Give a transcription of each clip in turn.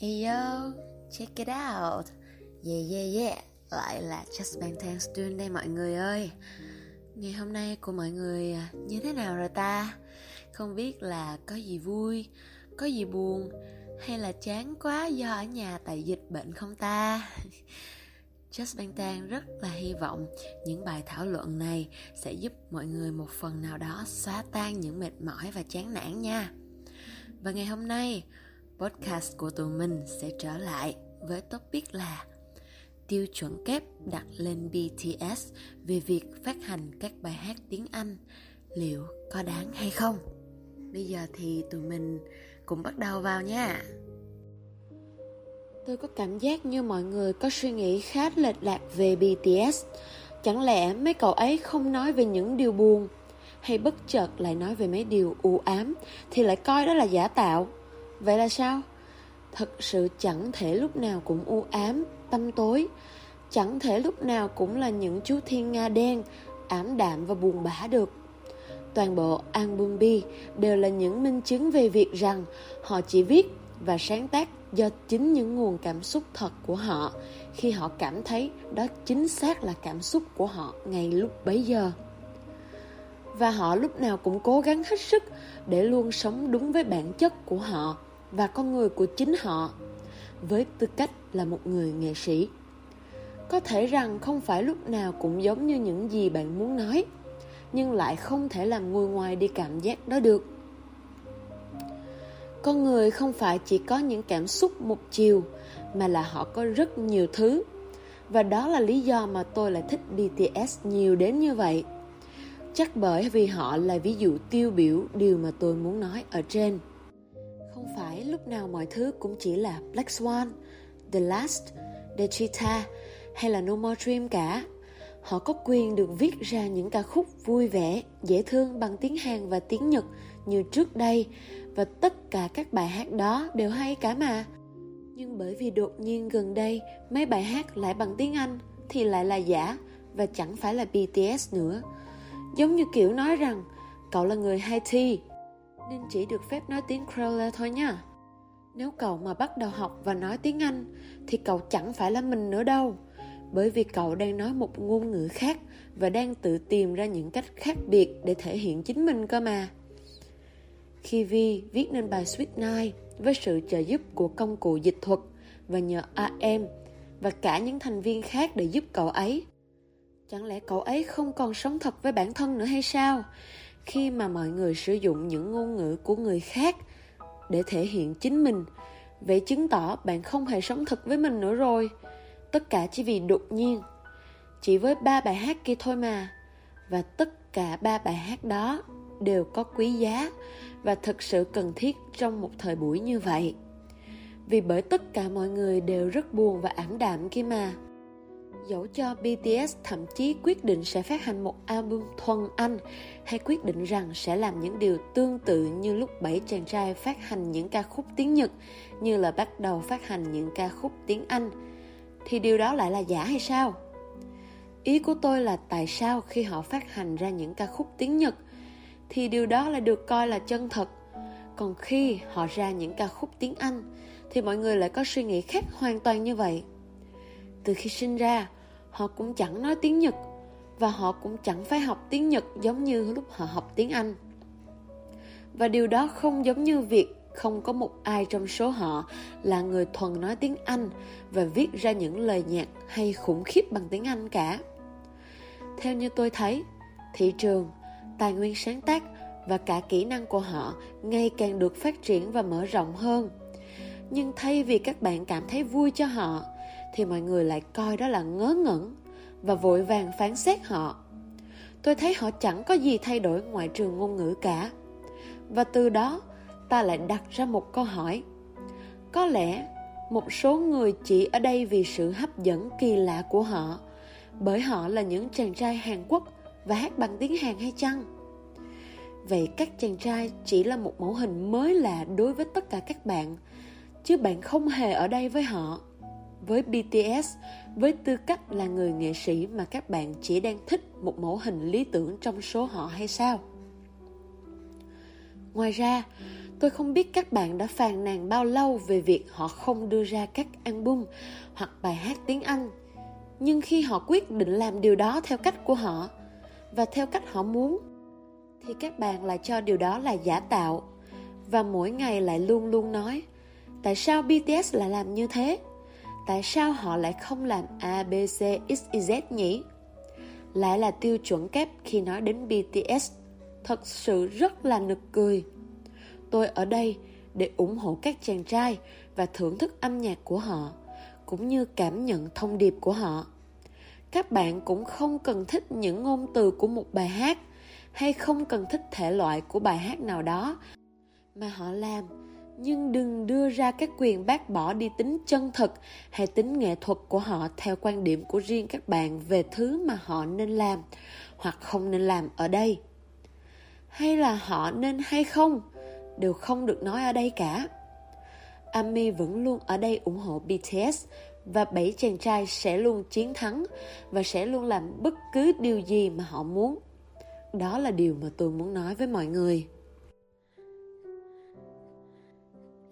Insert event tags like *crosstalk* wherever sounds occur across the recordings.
Hey yo, check it out Yeah yeah yeah Lại là Just Bang Tan Student đây mọi người ơi Ngày hôm nay của mọi người à, như thế nào rồi ta? Không biết là có gì vui, có gì buồn Hay là chán quá do ở nhà tại dịch bệnh không ta? *laughs* Just Bang Tan rất là hy vọng những bài thảo luận này sẽ giúp mọi người một phần nào đó xóa tan những mệt mỏi và chán nản nha. Và ngày hôm nay, podcast của tụi mình sẽ trở lại với topic là tiêu chuẩn kép đặt lên BTS về việc phát hành các bài hát tiếng Anh liệu có đáng hay không? Bây giờ thì tụi mình cùng bắt đầu vào nha. Tôi có cảm giác như mọi người có suy nghĩ khá lệch lạc về BTS. Chẳng lẽ mấy cậu ấy không nói về những điều buồn, hay bất chợt lại nói về mấy điều u ám thì lại coi đó là giả tạo? Vậy là sao? Thật sự chẳng thể lúc nào cũng u ám, tâm tối. Chẳng thể lúc nào cũng là những chú thiên nga đen, ảm đạm và buồn bã được. Toàn bộ album B đều là những minh chứng về việc rằng họ chỉ viết và sáng tác do chính những nguồn cảm xúc thật của họ khi họ cảm thấy đó chính xác là cảm xúc của họ ngay lúc bấy giờ. Và họ lúc nào cũng cố gắng hết sức để luôn sống đúng với bản chất của họ và con người của chính họ, với tư cách là một người nghệ sĩ. Có thể rằng không phải lúc nào cũng giống như những gì bạn muốn nói, nhưng lại không thể làm ngồi ngoài đi cảm giác đó được. Con người không phải chỉ có những cảm xúc một chiều, mà là họ có rất nhiều thứ. Và đó là lý do mà tôi lại thích bts nhiều đến như vậy. Chắc bởi vì họ là ví dụ tiêu biểu điều mà tôi muốn nói ở trên lúc nào mọi thứ cũng chỉ là Black Swan, The Last, The Cheetah hay là No More Dream cả. Họ có quyền được viết ra những ca khúc vui vẻ, dễ thương bằng tiếng Hàn và tiếng Nhật như trước đây và tất cả các bài hát đó đều hay cả mà. Nhưng bởi vì đột nhiên gần đây mấy bài hát lại bằng tiếng Anh thì lại là giả và chẳng phải là BTS nữa. Giống như kiểu nói rằng cậu là người Haiti nên chỉ được phép nói tiếng Creole thôi nha. Nếu cậu mà bắt đầu học và nói tiếng Anh, thì cậu chẳng phải là mình nữa đâu. Bởi vì cậu đang nói một ngôn ngữ khác và đang tự tìm ra những cách khác biệt để thể hiện chính mình cơ mà. Khi Vi viết nên bài Sweet Night với sự trợ giúp của công cụ dịch thuật và nhờ AM và cả những thành viên khác để giúp cậu ấy. Chẳng lẽ cậu ấy không còn sống thật với bản thân nữa hay sao? khi mà mọi người sử dụng những ngôn ngữ của người khác để thể hiện chính mình. Vậy chứng tỏ bạn không hề sống thật với mình nữa rồi. Tất cả chỉ vì đột nhiên. Chỉ với ba bài hát kia thôi mà. Và tất cả ba bài hát đó đều có quý giá và thực sự cần thiết trong một thời buổi như vậy. Vì bởi tất cả mọi người đều rất buồn và ảm đạm kia mà. Dẫu cho BTS thậm chí quyết định sẽ phát hành một album thuần Anh, hay quyết định rằng sẽ làm những điều tương tự như lúc bảy chàng trai phát hành những ca khúc tiếng Nhật, như là bắt đầu phát hành những ca khúc tiếng Anh. Thì điều đó lại là giả hay sao? Ý của tôi là tại sao khi họ phát hành ra những ca khúc tiếng Nhật, thì điều đó lại được coi là chân thật. Còn khi họ ra những ca khúc tiếng Anh, thì mọi người lại có suy nghĩ khác hoàn toàn như vậy từ khi sinh ra, họ cũng chẳng nói tiếng nhật và họ cũng chẳng phải học tiếng nhật giống như lúc họ học tiếng anh. Và điều đó không giống như việc không có một ai trong số họ là người thuần nói tiếng anh và viết ra những lời nhạc hay khủng khiếp bằng tiếng anh cả. Theo như tôi thấy, thị trường, tài nguyên sáng tác và cả kỹ năng của họ ngày càng được phát triển và mở rộng hơn. Nhưng thay vì các bạn cảm thấy vui cho họ thì mọi người lại coi đó là ngớ ngẩn và vội vàng phán xét họ. Tôi thấy họ chẳng có gì thay đổi ngoại trừ ngôn ngữ cả. Và từ đó, ta lại đặt ra một câu hỏi. Có lẽ một số người chỉ ở đây vì sự hấp dẫn kỳ lạ của họ, bởi họ là những chàng trai hàn quốc và hát bằng tiếng hàn hay chăng? Vậy các chàng trai chỉ là một mẫu hình mới lạ đối với tất cả các bạn, chứ bạn không hề ở đây với họ với BTS với tư cách là người nghệ sĩ mà các bạn chỉ đang thích một mẫu hình lý tưởng trong số họ hay sao? Ngoài ra, Tôi không biết các bạn đã phàn nàn bao lâu về việc họ không đưa ra các album hoặc bài hát tiếng Anh. Nhưng khi họ quyết định làm điều đó theo cách của họ và theo cách họ muốn thì các bạn lại cho điều đó là giả tạo và mỗi ngày lại luôn luôn nói tại sao BTS lại làm như thế? Tại sao họ lại không làm A, B, C, X, Y, Z nhỉ? Lại là tiêu chuẩn kép khi nói đến BTS. Thật sự rất là nực cười. Tôi ở đây để ủng hộ các chàng trai và thưởng thức âm nhạc của họ, cũng như cảm nhận thông điệp của họ. Các bạn cũng không cần thích những ngôn từ của một bài hát hay không cần thích thể loại của bài hát nào đó mà họ làm nhưng đừng đưa ra các quyền bác bỏ đi tính chân thực hay tính nghệ thuật của họ theo quan điểm của riêng các bạn về thứ mà họ nên làm hoặc không nên làm ở đây hay là họ nên hay không, đều không được nói ở đây cả Ami vẫn luôn ở đây ủng hộ BTS và bảy chàng trai sẽ luôn chiến thắng và sẽ luôn làm bất cứ điều gì mà họ muốn. Đó là điều mà tôi muốn nói với mọi người.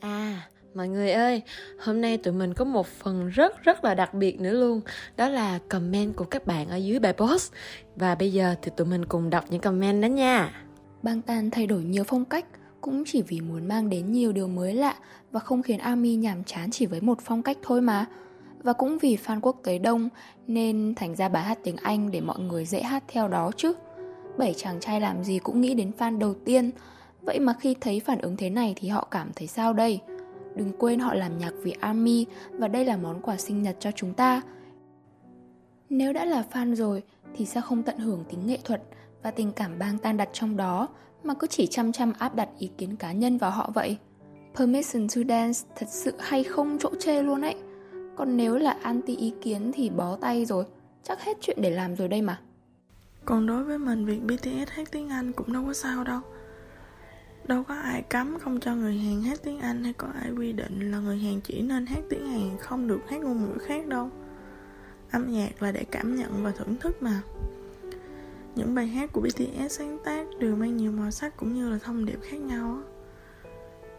À, mọi người ơi, hôm nay tụi mình có một phần rất rất là đặc biệt nữa luôn Đó là comment của các bạn ở dưới bài post Và bây giờ thì tụi mình cùng đọc những comment đó nha Bang Tan thay đổi nhiều phong cách cũng chỉ vì muốn mang đến nhiều điều mới lạ và không khiến Ami nhàm chán chỉ với một phong cách thôi mà. Và cũng vì fan quốc tế đông nên thành ra bài hát tiếng Anh để mọi người dễ hát theo đó chứ. Bảy chàng trai làm gì cũng nghĩ đến fan đầu tiên, Vậy mà khi thấy phản ứng thế này thì họ cảm thấy sao đây? Đừng quên họ làm nhạc vì ARMY và đây là món quà sinh nhật cho chúng ta. Nếu đã là fan rồi thì sao không tận hưởng tính nghệ thuật và tình cảm bang tan đặt trong đó mà cứ chỉ chăm chăm áp đặt ý kiến cá nhân vào họ vậy? Permission to Dance thật sự hay không chỗ chê luôn ấy. Còn nếu là anti ý kiến thì bó tay rồi, chắc hết chuyện để làm rồi đây mà. Còn đối với mình việc BTS hát tiếng Anh cũng đâu có sao đâu Đâu có ai cấm không cho người Hàn hát tiếng Anh hay có ai quy định là người Hàn chỉ nên hát tiếng Hàn không được hát ngôn ngữ khác đâu. Âm nhạc là để cảm nhận và thưởng thức mà. Những bài hát của BTS sáng tác đều mang nhiều màu sắc cũng như là thông điệp khác nhau.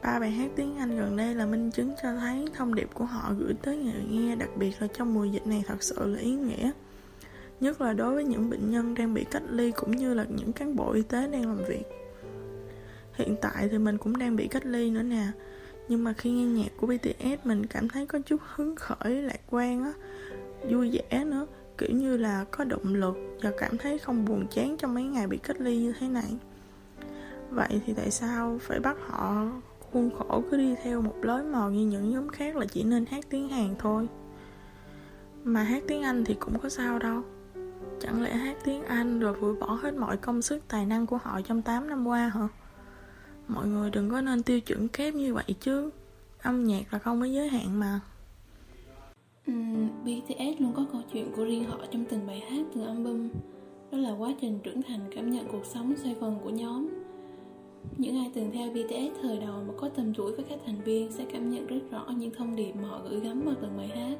Ba bài hát tiếng Anh gần đây là minh chứng cho thấy thông điệp của họ gửi tới người nghe, đặc biệt là trong mùa dịch này thật sự là ý nghĩa. Nhất là đối với những bệnh nhân đang bị cách ly cũng như là những cán bộ y tế đang làm việc. Hiện tại thì mình cũng đang bị cách ly nữa nè. Nhưng mà khi nghe nhạc của BTS mình cảm thấy có chút hứng khởi, lạc quan á Vui vẻ nữa. Kiểu như là có động lực và cảm thấy không buồn chán trong mấy ngày bị cách ly như thế này. Vậy thì tại sao phải bắt họ khuôn khổ cứ đi theo một lối mòn như những nhóm khác là chỉ nên hát tiếng Hàn thôi? Mà hát tiếng Anh thì cũng có sao đâu. Chẳng lẽ hát tiếng Anh rồi vùi bỏ hết mọi công sức tài năng của họ trong 8 năm qua hả? Mọi người đừng có nên tiêu chuẩn kép như vậy chứ. Âm nhạc là không có giới hạn mà. Um, BTS luôn có câu chuyện của riêng họ trong từng bài hát từng album. Đó là quá trình trưởng thành cảm nhận cuộc sống xoay vần của nhóm. Những ai từng theo BTS thời đầu mà có tầm tuổi với các thành viên sẽ cảm nhận rất rõ những thông điệp mà họ gửi gắm vào từng bài hát.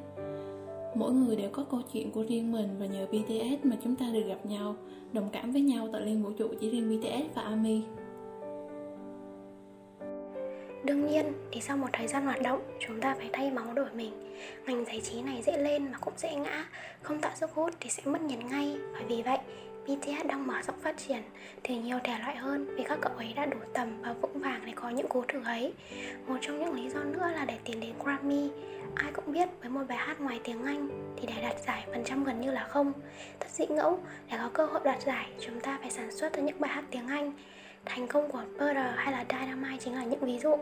Mỗi người đều có câu chuyện của riêng mình và nhờ BTS mà chúng ta được gặp nhau đồng cảm với nhau tại liên vũ trụ chỉ riêng BTS và ARMY Đương nhiên thì sau một thời gian hoạt động chúng ta phải thay máu đổi mình Ngành giải trí này dễ lên mà cũng dễ ngã Không tạo sức hút thì sẽ mất nhiệt ngay Và vì vậy BTS đang mở rộng phát triển từ nhiều thể loại hơn vì các cậu ấy đã đủ tầm và vững vàng để có những cố thử ấy. Một trong những lý do nữa là để tiến đến Grammy. Ai cũng biết với một bài hát ngoài tiếng Anh thì để đạt giải phần trăm gần như là không. Thật dĩ ngẫu, để có cơ hội đạt giải chúng ta phải sản xuất ra những bài hát tiếng Anh Thành công của Butter hay là Dynamite chính là những ví dụ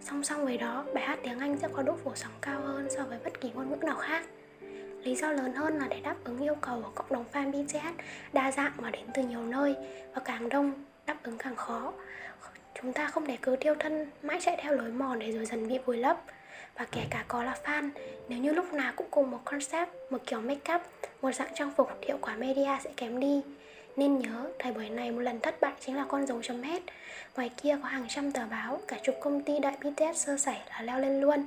Song song với đó, bài hát tiếng Anh sẽ có độ phủ sóng cao hơn so với bất kỳ ngôn ngữ nào khác. Lý do lớn hơn là để đáp ứng yêu cầu của cộng đồng fan BTS đa dạng và đến từ nhiều nơi và càng đông đáp ứng càng khó. Chúng ta không để cứ tiêu thân mãi chạy theo lối mòn để rồi dần bị vùi lấp. Và kể cả có là fan nếu như lúc nào cũng cùng một concept một kiểu make up một dạng trang phục thì hiệu quả media sẽ kém đi nên nhớ, thời buổi này một lần thất bại chính là con dấu chấm hết. Ngoài kia có hàng trăm tờ báo, cả chục công ty đại BTS sơ sẩy là leo lên luôn.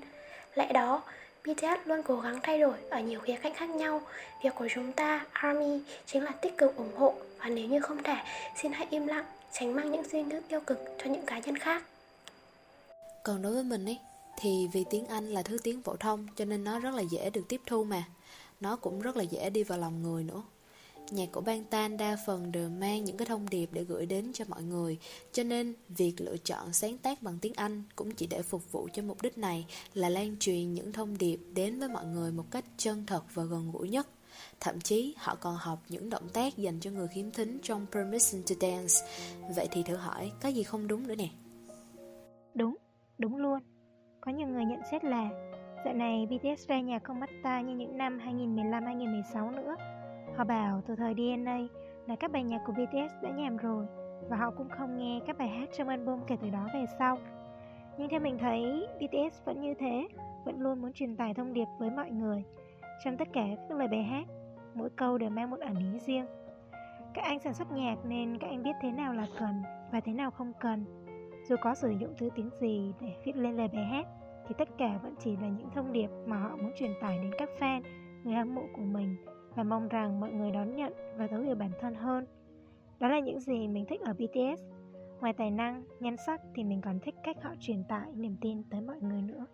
Lẽ đó, BTS luôn cố gắng thay đổi ở nhiều khía cạnh khác nhau. Việc của chúng ta, ARMY, chính là tích cực ủng hộ. Và nếu như không thể, xin hãy im lặng, tránh mang những suy nghĩ tiêu cực cho những cá nhân khác. Còn đối với mình ấy thì vì tiếng Anh là thứ tiếng phổ thông cho nên nó rất là dễ được tiếp thu mà. Nó cũng rất là dễ đi vào lòng người nữa. Nhạc của bang tan đa phần đều mang những cái thông điệp để gửi đến cho mọi người. Cho nên việc lựa chọn sáng tác bằng tiếng Anh cũng chỉ để phục vụ cho mục đích này là lan truyền những thông điệp đến với mọi người một cách chân thật và gần gũi nhất. Thậm chí họ còn học những động tác dành cho người khiếm thính trong Permission to Dance. Vậy thì thử hỏi, có gì không đúng nữa nè? Đúng, đúng luôn. Có nhiều người nhận xét là Dạo này BTS ra nhạc không bắt ta như những năm 2015-2016 nữa. Họ bảo từ thời DNA là các bài nhạc của BTS đã nhàm rồi và họ cũng không nghe các bài hát trong album kể từ đó về sau. Nhưng theo mình thấy, BTS vẫn như thế, vẫn luôn muốn truyền tải thông điệp với mọi người. Trong tất cả các lời bài hát, mỗi câu đều mang một ẩn ý riêng. Các anh sản xuất nhạc nên các anh biết thế nào là cần và thế nào không cần. Dù có sử dụng thứ tiếng gì để viết lên lời bài hát, thì tất cả vẫn chỉ là những thông điệp mà họ muốn truyền tải đến các fan, người hâm mộ của mình và mong rằng mọi người đón nhận và thấu hiểu bản thân hơn. Đó là những gì mình thích ở BTS. Ngoài tài năng, nhan sắc thì mình còn thích cách họ truyền tải niềm tin tới mọi người nữa.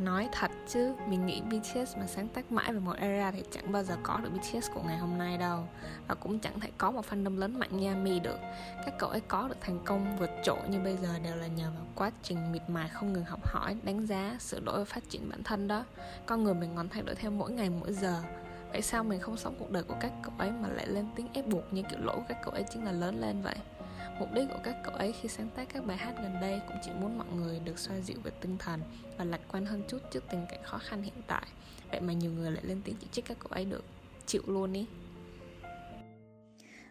Nói thật chứ, mình nghĩ BTS mà sáng tác mãi về một era thì chẳng bao giờ có được BTS của ngày hôm nay đâu. Và cũng chẳng thể có một fandom lớn mạnh như ARMY được. Các cậu ấy có được thành công vượt trội như bây giờ đều là nhờ vào quá trình miệt mài không ngừng học hỏi, đánh giá, sửa đổi và phát triển bản thân đó. Con người mình còn thay đổi theo mỗi ngày mỗi giờ. Vậy sao mình không sống cuộc đời của các cậu ấy mà lại lên tiếng ép buộc như kiểu lỗi của các cậu ấy chính là lớn lên vậy? Mục đích của các cậu ấy khi sáng tác các bài hát gần đây cũng chỉ muốn mọi người được xoa dịu về tinh thần và lạc quan hơn chút trước tình cảnh khó khăn hiện tại. Vậy mà nhiều người lại lên tiếng chỉ trích các cậu ấy được. Chịu luôn ý.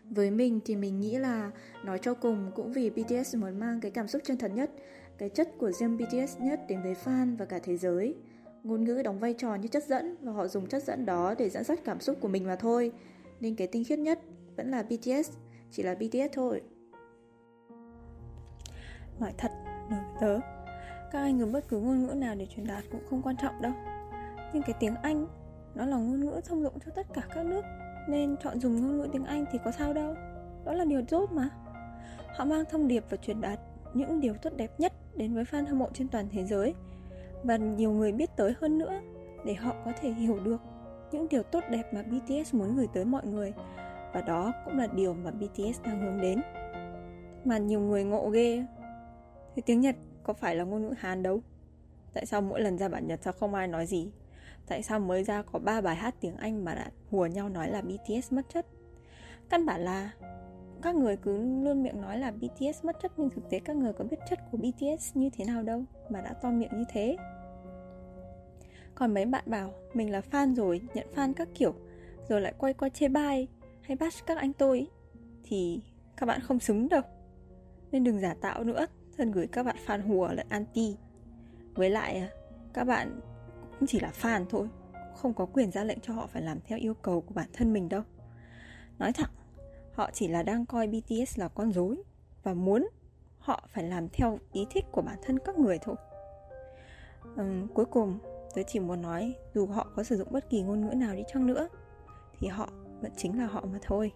Với mình thì mình nghĩ là nói cho cùng cũng vì BTS muốn mang cái cảm xúc chân thật nhất, cái chất của riêng BTS nhất đến với fan và cả thế giới. Ngôn ngữ đóng vai trò như chất dẫn và họ dùng chất dẫn đó để dẫn dắt cảm xúc của mình mà thôi. Nên cái tinh khiết nhất vẫn là BTS, chỉ là BTS thôi. Nói thật, đối với tớ Các anh dùng bất cứ ngôn ngữ nào để truyền đạt cũng không quan trọng đâu. Nhưng cái tiếng Anh Nó là ngôn ngữ thông dụng cho tất cả các nước Nên chọn dùng ngôn ngữ tiếng Anh thì có sao đâu. Đó là điều tốt mà. Họ mang thông điệp và truyền đạt những điều tốt đẹp nhất đến với fan hâm mộ trên toàn thế giới. Và nhiều người biết tới hơn nữa để họ có thể hiểu được những điều tốt đẹp mà BTS muốn gửi tới mọi người. Và đó cũng là điều mà BTS đang hướng đến. Mà nhiều người ngộ ghê. Thế tiếng Nhật có phải là ngôn ngữ Hàn đâu Tại sao mỗi lần ra bản Nhật sao không ai nói gì Tại sao mới ra có ba bài hát tiếng Anh mà đã hùa nhau nói là BTS mất chất Căn bản là các người cứ luôn miệng nói là BTS mất chất nhưng thực tế các người có biết chất của BTS như thế nào đâu mà đã to miệng như thế. Còn mấy bạn bảo mình là fan rồi, nhận fan các kiểu, rồi lại quay qua chê bai hay bash các anh tôi thì các bạn không xứng đâu. Nên đừng giả tạo nữa, thân gửi các bạn fan hùa lẫn anti. Với lại à, các bạn cũng chỉ là fan thôi, không có quyền ra lệnh cho họ phải làm theo yêu cầu của bản thân mình đâu. Nói thẳng, họ chỉ là đang coi BTS là con dối và muốn họ phải làm theo ý thích của bản thân các người thôi. Uhm, cuối cùng, tôi chỉ muốn nói dù họ có sử dụng bất kỳ ngôn ngữ nào đi chăng nữa thì họ vẫn chính là họ mà thôi.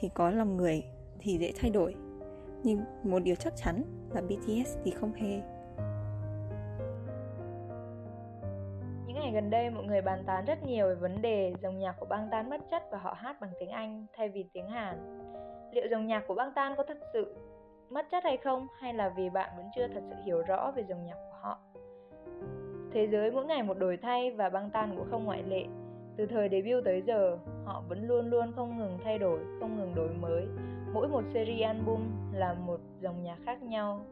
Chỉ có lòng người thì dễ thay đổi nhưng một điều chắc chắn là BTS thì không hề. Những ngày gần đây mọi người bàn tán rất nhiều về vấn đề dòng nhạc của băng tan mất chất và họ hát bằng tiếng Anh thay vì tiếng Hàn. Liệu dòng nhạc của băng tan có thật sự mất chất hay không hay là vì bạn vẫn chưa thật sự hiểu rõ về dòng nhạc của họ? Thế giới mỗi ngày một đổi thay và băng tan cũng không ngoại lệ. Từ thời debut tới giờ, họ vẫn luôn luôn không ngừng thay đổi, không ngừng đổi mới mỗi một series album là một dòng nhạc khác nhau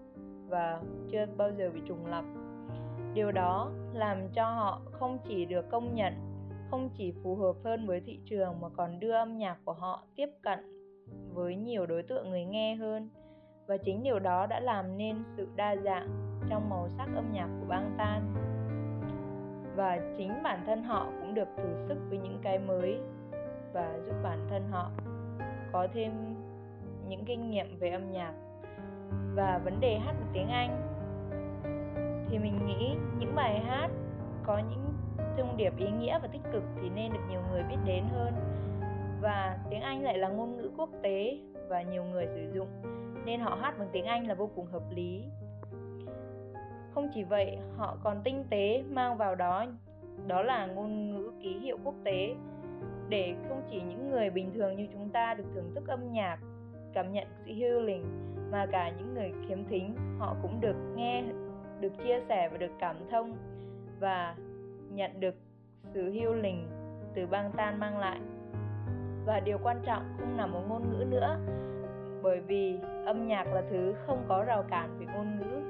và chưa bao giờ bị trùng lập điều đó làm cho họ không chỉ được công nhận, không chỉ phù hợp hơn với thị trường mà còn đưa âm nhạc của họ tiếp cận với nhiều đối tượng người nghe hơn. Và chính điều đó đã làm nên sự đa dạng trong màu sắc âm nhạc của bang tan. Và chính bản thân họ cũng được thử sức với những cái mới và giúp bản thân họ có thêm những kinh nghiệm về âm nhạc và vấn đề hát bằng tiếng Anh. Thì mình nghĩ những bài hát có những thông điệp ý nghĩa và tích cực thì nên được nhiều người biết đến hơn. Và tiếng Anh lại là ngôn ngữ quốc tế và nhiều người sử dụng nên họ hát bằng tiếng Anh là vô cùng hợp lý. Không chỉ vậy, họ còn tinh tế mang vào đó đó là ngôn ngữ ký hiệu quốc tế. Để không chỉ những người bình thường như chúng ta được thưởng thức âm nhạc, cảm nhận sự hưu linh mà cả những người khiếm thính họ cũng được nghe, được chia sẻ và được cảm thông và nhận được sự hưu linh từ băng tan mang lại. Và điều quan trọng không nằm ở ngôn ngữ nữa, bởi vì âm nhạc là thứ không có rào cản về ngôn ngữ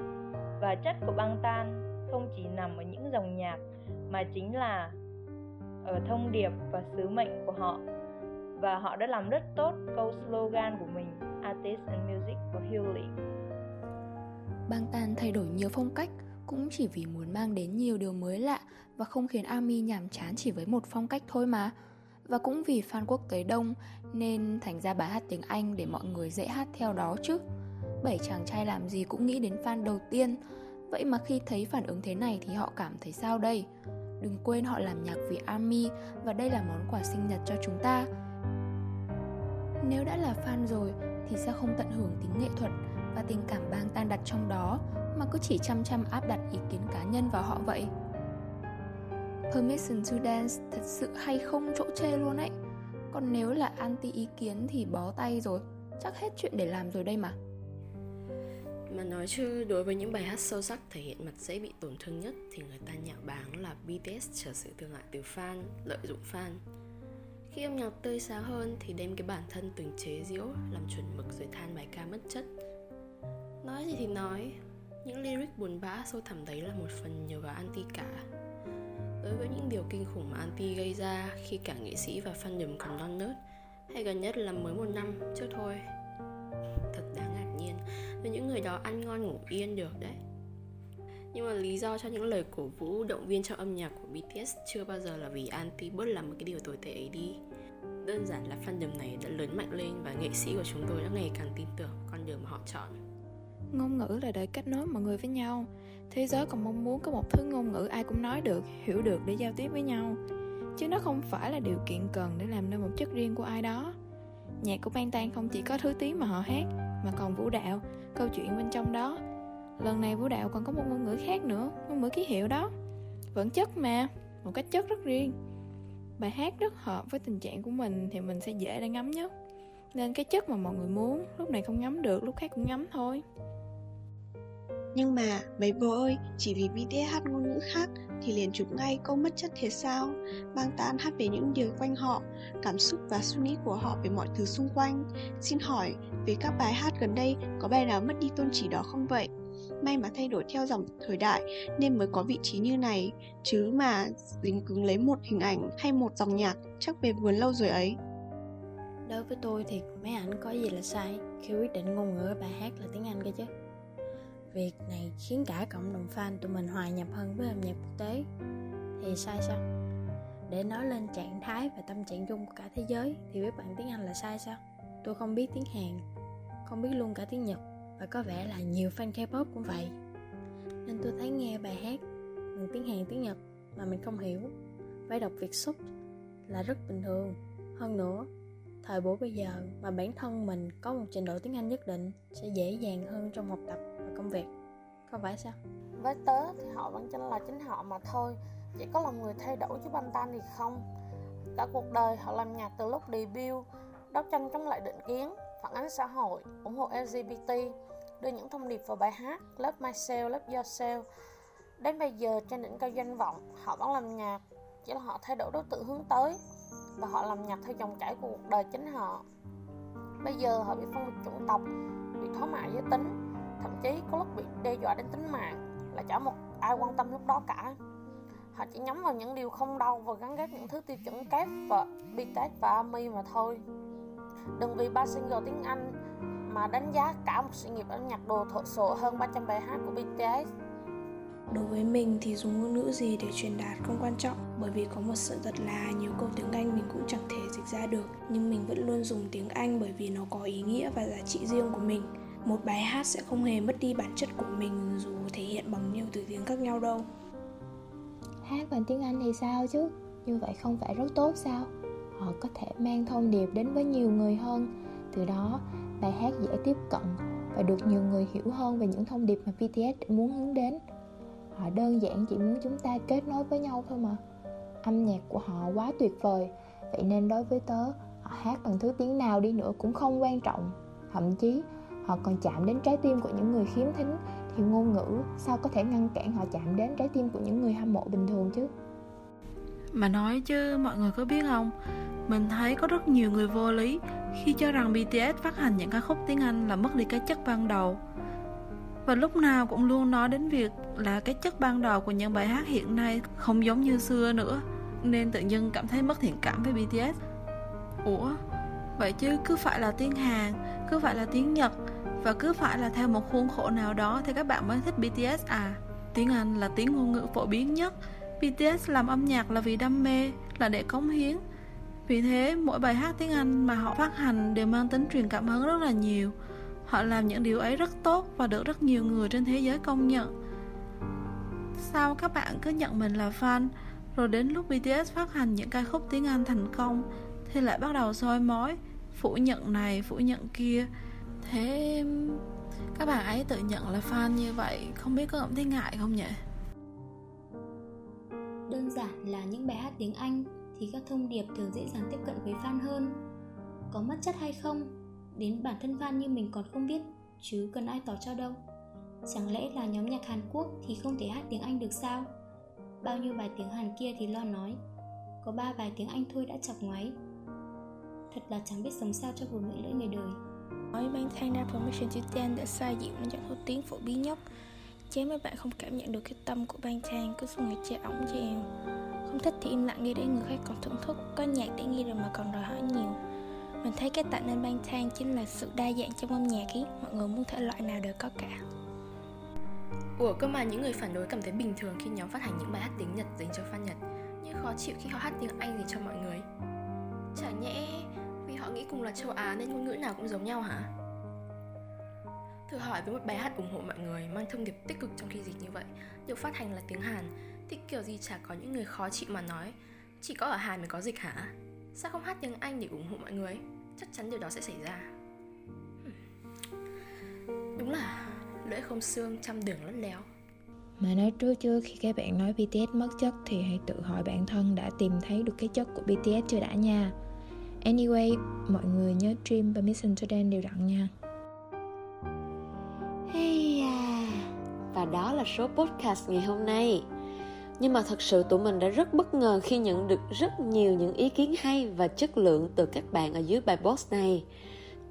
và chất của băng tan không chỉ nằm ở những dòng nhạc mà chính là ở thông điệp và sứ mệnh của họ và họ đã làm rất tốt câu slogan của mình Artists and Music for Healing. Bang Tan thay đổi nhiều phong cách cũng chỉ vì muốn mang đến nhiều điều mới lạ và không khiến Army nhàm chán chỉ với một phong cách thôi mà. Và cũng vì fan quốc tế đông nên thành ra bài hát tiếng Anh để mọi người dễ hát theo đó chứ. Bảy chàng trai làm gì cũng nghĩ đến fan đầu tiên, vậy mà khi thấy phản ứng thế này thì họ cảm thấy sao đây? Đừng quên họ làm nhạc vì Army và đây là món quà sinh nhật cho chúng ta. Nếu đã là fan rồi thì sao không tận hưởng tính nghệ thuật và tình cảm bang tan đặt trong đó mà cứ chỉ chăm chăm áp đặt ý kiến cá nhân vào họ vậy? Permission to Dance thật sự hay không chỗ chê luôn ấy. Còn nếu là anti ý kiến thì bó tay rồi, chắc hết chuyện để làm rồi đây mà. Mà nói chứ đối với những bài hát sâu sắc thể hiện mặt dễ bị tổn thương nhất thì người ta nhạo báng là BTS trở sự thương hại từ fan, lợi dụng fan. Khi âm nhạc tươi sáng hơn thì đem cái bản thân từng chế giễu làm chuẩn mực rồi than bài ca mất chất. Nói gì thì nói, những lyric buồn bã sâu thẳm đấy là một phần nhờ vào anti cả. Đối với những điều kinh khủng mà anti gây ra khi cả nghệ sĩ và fan fandom còn non nớt, hay gần nhất là mới một năm trước thôi, thật đáng ngạc nhiên với những người đó ăn ngon ngủ yên được đấy nhưng mà lý do cho những lời cổ vũ, động viên trong âm nhạc của BTS chưa bao giờ là vì anti bớt làm một cái điều tồi tệ ấy đi. Đơn giản là fandom này đã lớn mạnh lên và nghệ sĩ của chúng tôi đã ngày càng tin tưởng con đường mà họ chọn. Ngôn ngữ là để kết nối mọi người với nhau. Thế giới còn mong muốn có một thứ ngôn ngữ ai cũng nói được, hiểu được để giao tiếp với nhau. Chứ nó không phải là điều kiện cần để làm nên một chất riêng của ai đó. Nhạc của bang tan không chỉ có thứ tiếng mà họ hát, mà còn vũ đạo, câu chuyện bên trong đó lần này vũ đạo còn có một ngôn ngữ khác nữa, ngôn ngữ ký hiệu đó. Vẫn chất mà, một cách chất rất riêng. Bài hát rất hợp với tình trạng của mình thì mình sẽ dễ để ngắm nhất. Nên cái chất mà mọi người muốn, lúc này không ngắm được, lúc khác cũng ngắm thôi. Nhưng mà, mấy bố ơi, chỉ vì BTS hát ngôn ngữ khác thì liền chụp ngay câu mất chất thế sao? Bang tán hát về những điều quanh họ, cảm xúc và suy nghĩ của họ về mọi thứ xung quanh. Xin hỏi về các bài hát gần đây có bài nào mất đi tôn chỉ đó không vậy? May mà thay đổi theo dòng thời đại, nên mới có vị trí như này. Chứ mà dính cứng lấy một hình ảnh hay một dòng nhạc, chắc về vườn lâu rồi ấy. Đối với tôi thì mấy ảnh có gì là sai khi quyết định ngôn ngữ, bài hát là tiếng anh cơ chứ? Việc này khiến cả cộng đồng fan tụi mình hòa nhập hơn với âm nhạc quốc tế. Thì sai sao? Để nói lên trạng thái và tâm trạng chung của cả thế giới, thì biết bạn tiếng anh là sai sao? Tôi không biết tiếng hàn, không biết luôn cả tiếng nhật và có vẻ là nhiều fan k-pop cũng vậy. Nên tôi thấy nghe bài hát bằng tiếng hàn, tiếng nhật mà mình không hiểu phải đọc việt xúc là rất bình thường. Hơn nữa, thời buổi bây giờ mà bản thân mình có một trình độ tiếng anh nhất định sẽ dễ dàng hơn trong học tập và công việc. Không phải sao? Với tớ thì họ vẫn chính là chính họ mà thôi. Chỉ có lòng người thay đổi chứ banh tan thì không. Cả cuộc đời họ làm nhạc từ lúc debut, đấu tranh chống lại định kiến, phản ánh xã hội, ủng hộ lgbt đưa những thông điệp vào bài hát love myself, love yourself. Đến bây giờ, trên đỉnh cao danh vọng, họ vẫn làm nhạc, chỉ là họ thay đổi đối tượng hướng tới và họ làm nhạc theo dòng chảy của cuộc đời chính họ. Bây giờ, họ bị phân biệt chủng tộc, bị thoái mạ giới tính, thậm chí có lúc bị đe dọa đến tính mạng, là chả một ai quan tâm lúc đó cả. Họ chỉ nhắm vào những điều không đau và gắn ghép những thứ tiêu chuẩn kép và BTS và ARMY mà thôi. Đừng vì ba single tiếng Anh mà đánh giá cả một sự nghiệp âm nhạc đồ thợ sộ hơn 300 bài hát của BTS Đối với mình thì dùng ngôn ngữ gì để truyền đạt không quan trọng Bởi vì có một sự thật là nhiều câu tiếng Anh mình cũng chẳng thể dịch ra được Nhưng mình vẫn luôn dùng tiếng Anh bởi vì nó có ý nghĩa và giá trị riêng của mình. Một bài hát sẽ không hề mất đi bản chất của mình dù thể hiện bằng nhiều từ tiếng khác nhau đâu. Hát bằng tiếng anh thì sao chứ? Như vậy không phải rất tốt sao? Họ có thể mang thông điệp đến với nhiều người hơn. Từ đó bài hát dễ tiếp cận và được nhiều người hiểu hơn về những thông điệp mà BTS muốn hướng đến. Họ đơn giản chỉ muốn chúng ta kết nối với nhau thôi mà. Âm nhạc của họ quá tuyệt vời, vậy nên đối với tớ, họ hát bằng thứ tiếng nào đi nữa cũng không quan trọng. Thậm chí, họ còn chạm đến trái tim của những người khiếm thính, thì ngôn ngữ sao có thể ngăn cản họ chạm đến trái tim của những người hâm mộ bình thường chứ? Mà nói chứ, mọi người có biết không? Mình thấy có rất nhiều người vô lý khi cho rằng BTS phát hành những ca khúc tiếng Anh là mất đi cái chất ban đầu. Và lúc nào cũng luôn nói đến việc là cái chất ban đầu của những bài hát hiện nay không giống như xưa nữa, nên tự nhiên cảm thấy mất thiện cảm với BTS ủa, vậy chứ cứ phải là tiếng Hàn, cứ phải là tiếng Nhật, và cứ phải là theo một khuôn khổ nào đó thì các bạn mới thích BTS à? Tiếng Anh là tiếng ngôn ngữ phổ biến nhất. BTS làm âm nhạc là vì đam mê, là để cống hiến vì thế mỗi bài hát tiếng Anh mà họ phát hành đều mang tính truyền cảm hứng rất là nhiều Họ làm những điều ấy rất tốt và được rất nhiều người trên thế giới công nhận. sau các bạn cứ nhận mình là fan, rồi đến lúc BTS phát hành những ca khúc tiếng Anh thành công thì lại bắt đầu soi mói, phủ nhận này, phủ nhận kia. Thế các bạn ấy tự nhận là fan như vậy, không biết có cảm thấy ngại không nhỉ? Đơn giản là những bài hát tiếng Anh thì các thông điệp thường dễ dàng tiếp cận với fan hơn. Có mất chất hay không? Đến bản thân fan như mình còn không biết, chứ cần ai tỏ cho đâu. Chẳng lẽ là nhóm nhạc hàn quốc thì không thể hát tiếng anh được sao? Bao nhiêu bài tiếng hàn kia thì lo nói. Có ba bài tiếng anh thôi đã chọc ngoáy. Thật là chẳng biết sống sao cho vừa miệng lưỡi người đời. Nói ban thang ra permission to dance đã sai diện một giọng hô tiếng phổ biến nhất. Chém mấy bạn không cảm nhận được cái tâm của ban thang cứ suốt ngày che ổng cho em không thích thì im lặng đi để người khác còn thưởng thức. Có nhạc để nghe rồi mà còn đòi hỏi nhiều. Mình thấy cái tạo nên ban thang chính là sự đa dạng trong âm nhạc ý. Mọi người muốn thể loại nào đều có cả. Ủa, cơ mà những người phản đối cảm thấy bình thường khi nhóm phát hành những bài hát tiếng Nhật dành cho fan Nhật. Nhưng khó chịu khi họ hát tiếng Anh gì cho mọi người. Chả nhẽ vì họ nghĩ cùng là châu Á nên ngôn ngữ nào cũng giống nhau hả? Thử hỏi với một bài hát ủng hộ mọi người, mang thông điệp tích cực trong khi dịch như vậy. Được phát hành là tiếng Hàn. Thì kiểu gì chả có những người khó chịu mà nói Chỉ có ở Hàn mới có dịch hả? Sao không hát tiếng Anh để ủng hộ mọi người Chắc chắn điều đó sẽ xảy ra Đúng là lưỡi không xương trăm đường lẫn léo mà nói trước trước khi các bạn nói BTS mất chất thì hãy tự hỏi bản thân đã tìm thấy được cái chất của BTS chưa đã nha. Anyway, mọi người nhớ stream Permission to Dance đều đặn nha. Hey à. Và đó là số podcast ngày hôm nay nhưng mà thật sự tụi mình đã rất bất ngờ khi nhận được rất nhiều những ý kiến hay và chất lượng từ các bạn ở dưới bài post này.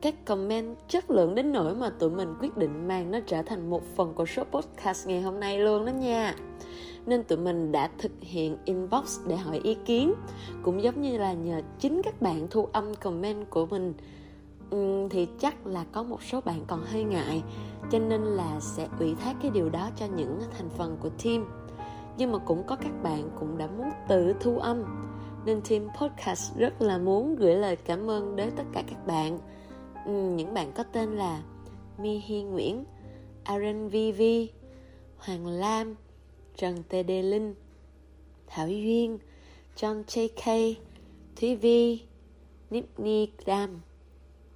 Các comment chất lượng đến nỗi mà tụi mình quyết định mang nó trở thành một phần của số podcast ngày hôm nay luôn đó nha. Nên tụi mình đã thực hiện inbox để hỏi ý kiến cũng giống như là nhờ chính các bạn thu âm comment của mình. Ừ, thì chắc là có một số bạn còn hơi ngại cho nên là sẽ ủy thác cái điều đó cho những thành phần của team nhưng mà cũng có các bạn cũng đã muốn tự thu âm. Nên team podcast rất là muốn gửi lời cảm ơn đến tất cả các bạn. Ừ, những bạn có tên là Mi Hi Nguyễn, Aaron VV Hoàng Lam, Trần td Linh, Thảo Duyên, John JK Thúy Vi Nipni Đam,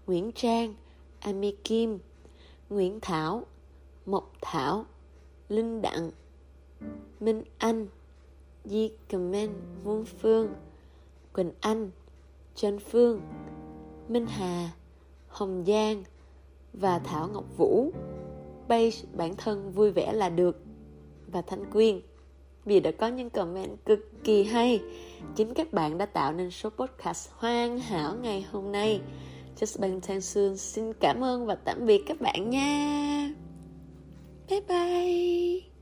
Nguyễn Trang Ami Kim, Nguyễn Thảo, Mộc Thảo, Linh Đặng Minh Anh, Di Comment Vương Phương, Quỳnh Anh, Trân Phương, Minh Hà, Hồng Giang và Thảo Ngọc Vũ. Page bản thân vui vẻ là được. Và Thanh Quyên, vì đã có những comment cực kỳ hay, chính các bạn đã tạo nên số podcast hoàn hảo ngày hôm nay. Just Bang Thanh Sương xin cảm ơn và tạm biệt các bạn nha. Bye bye.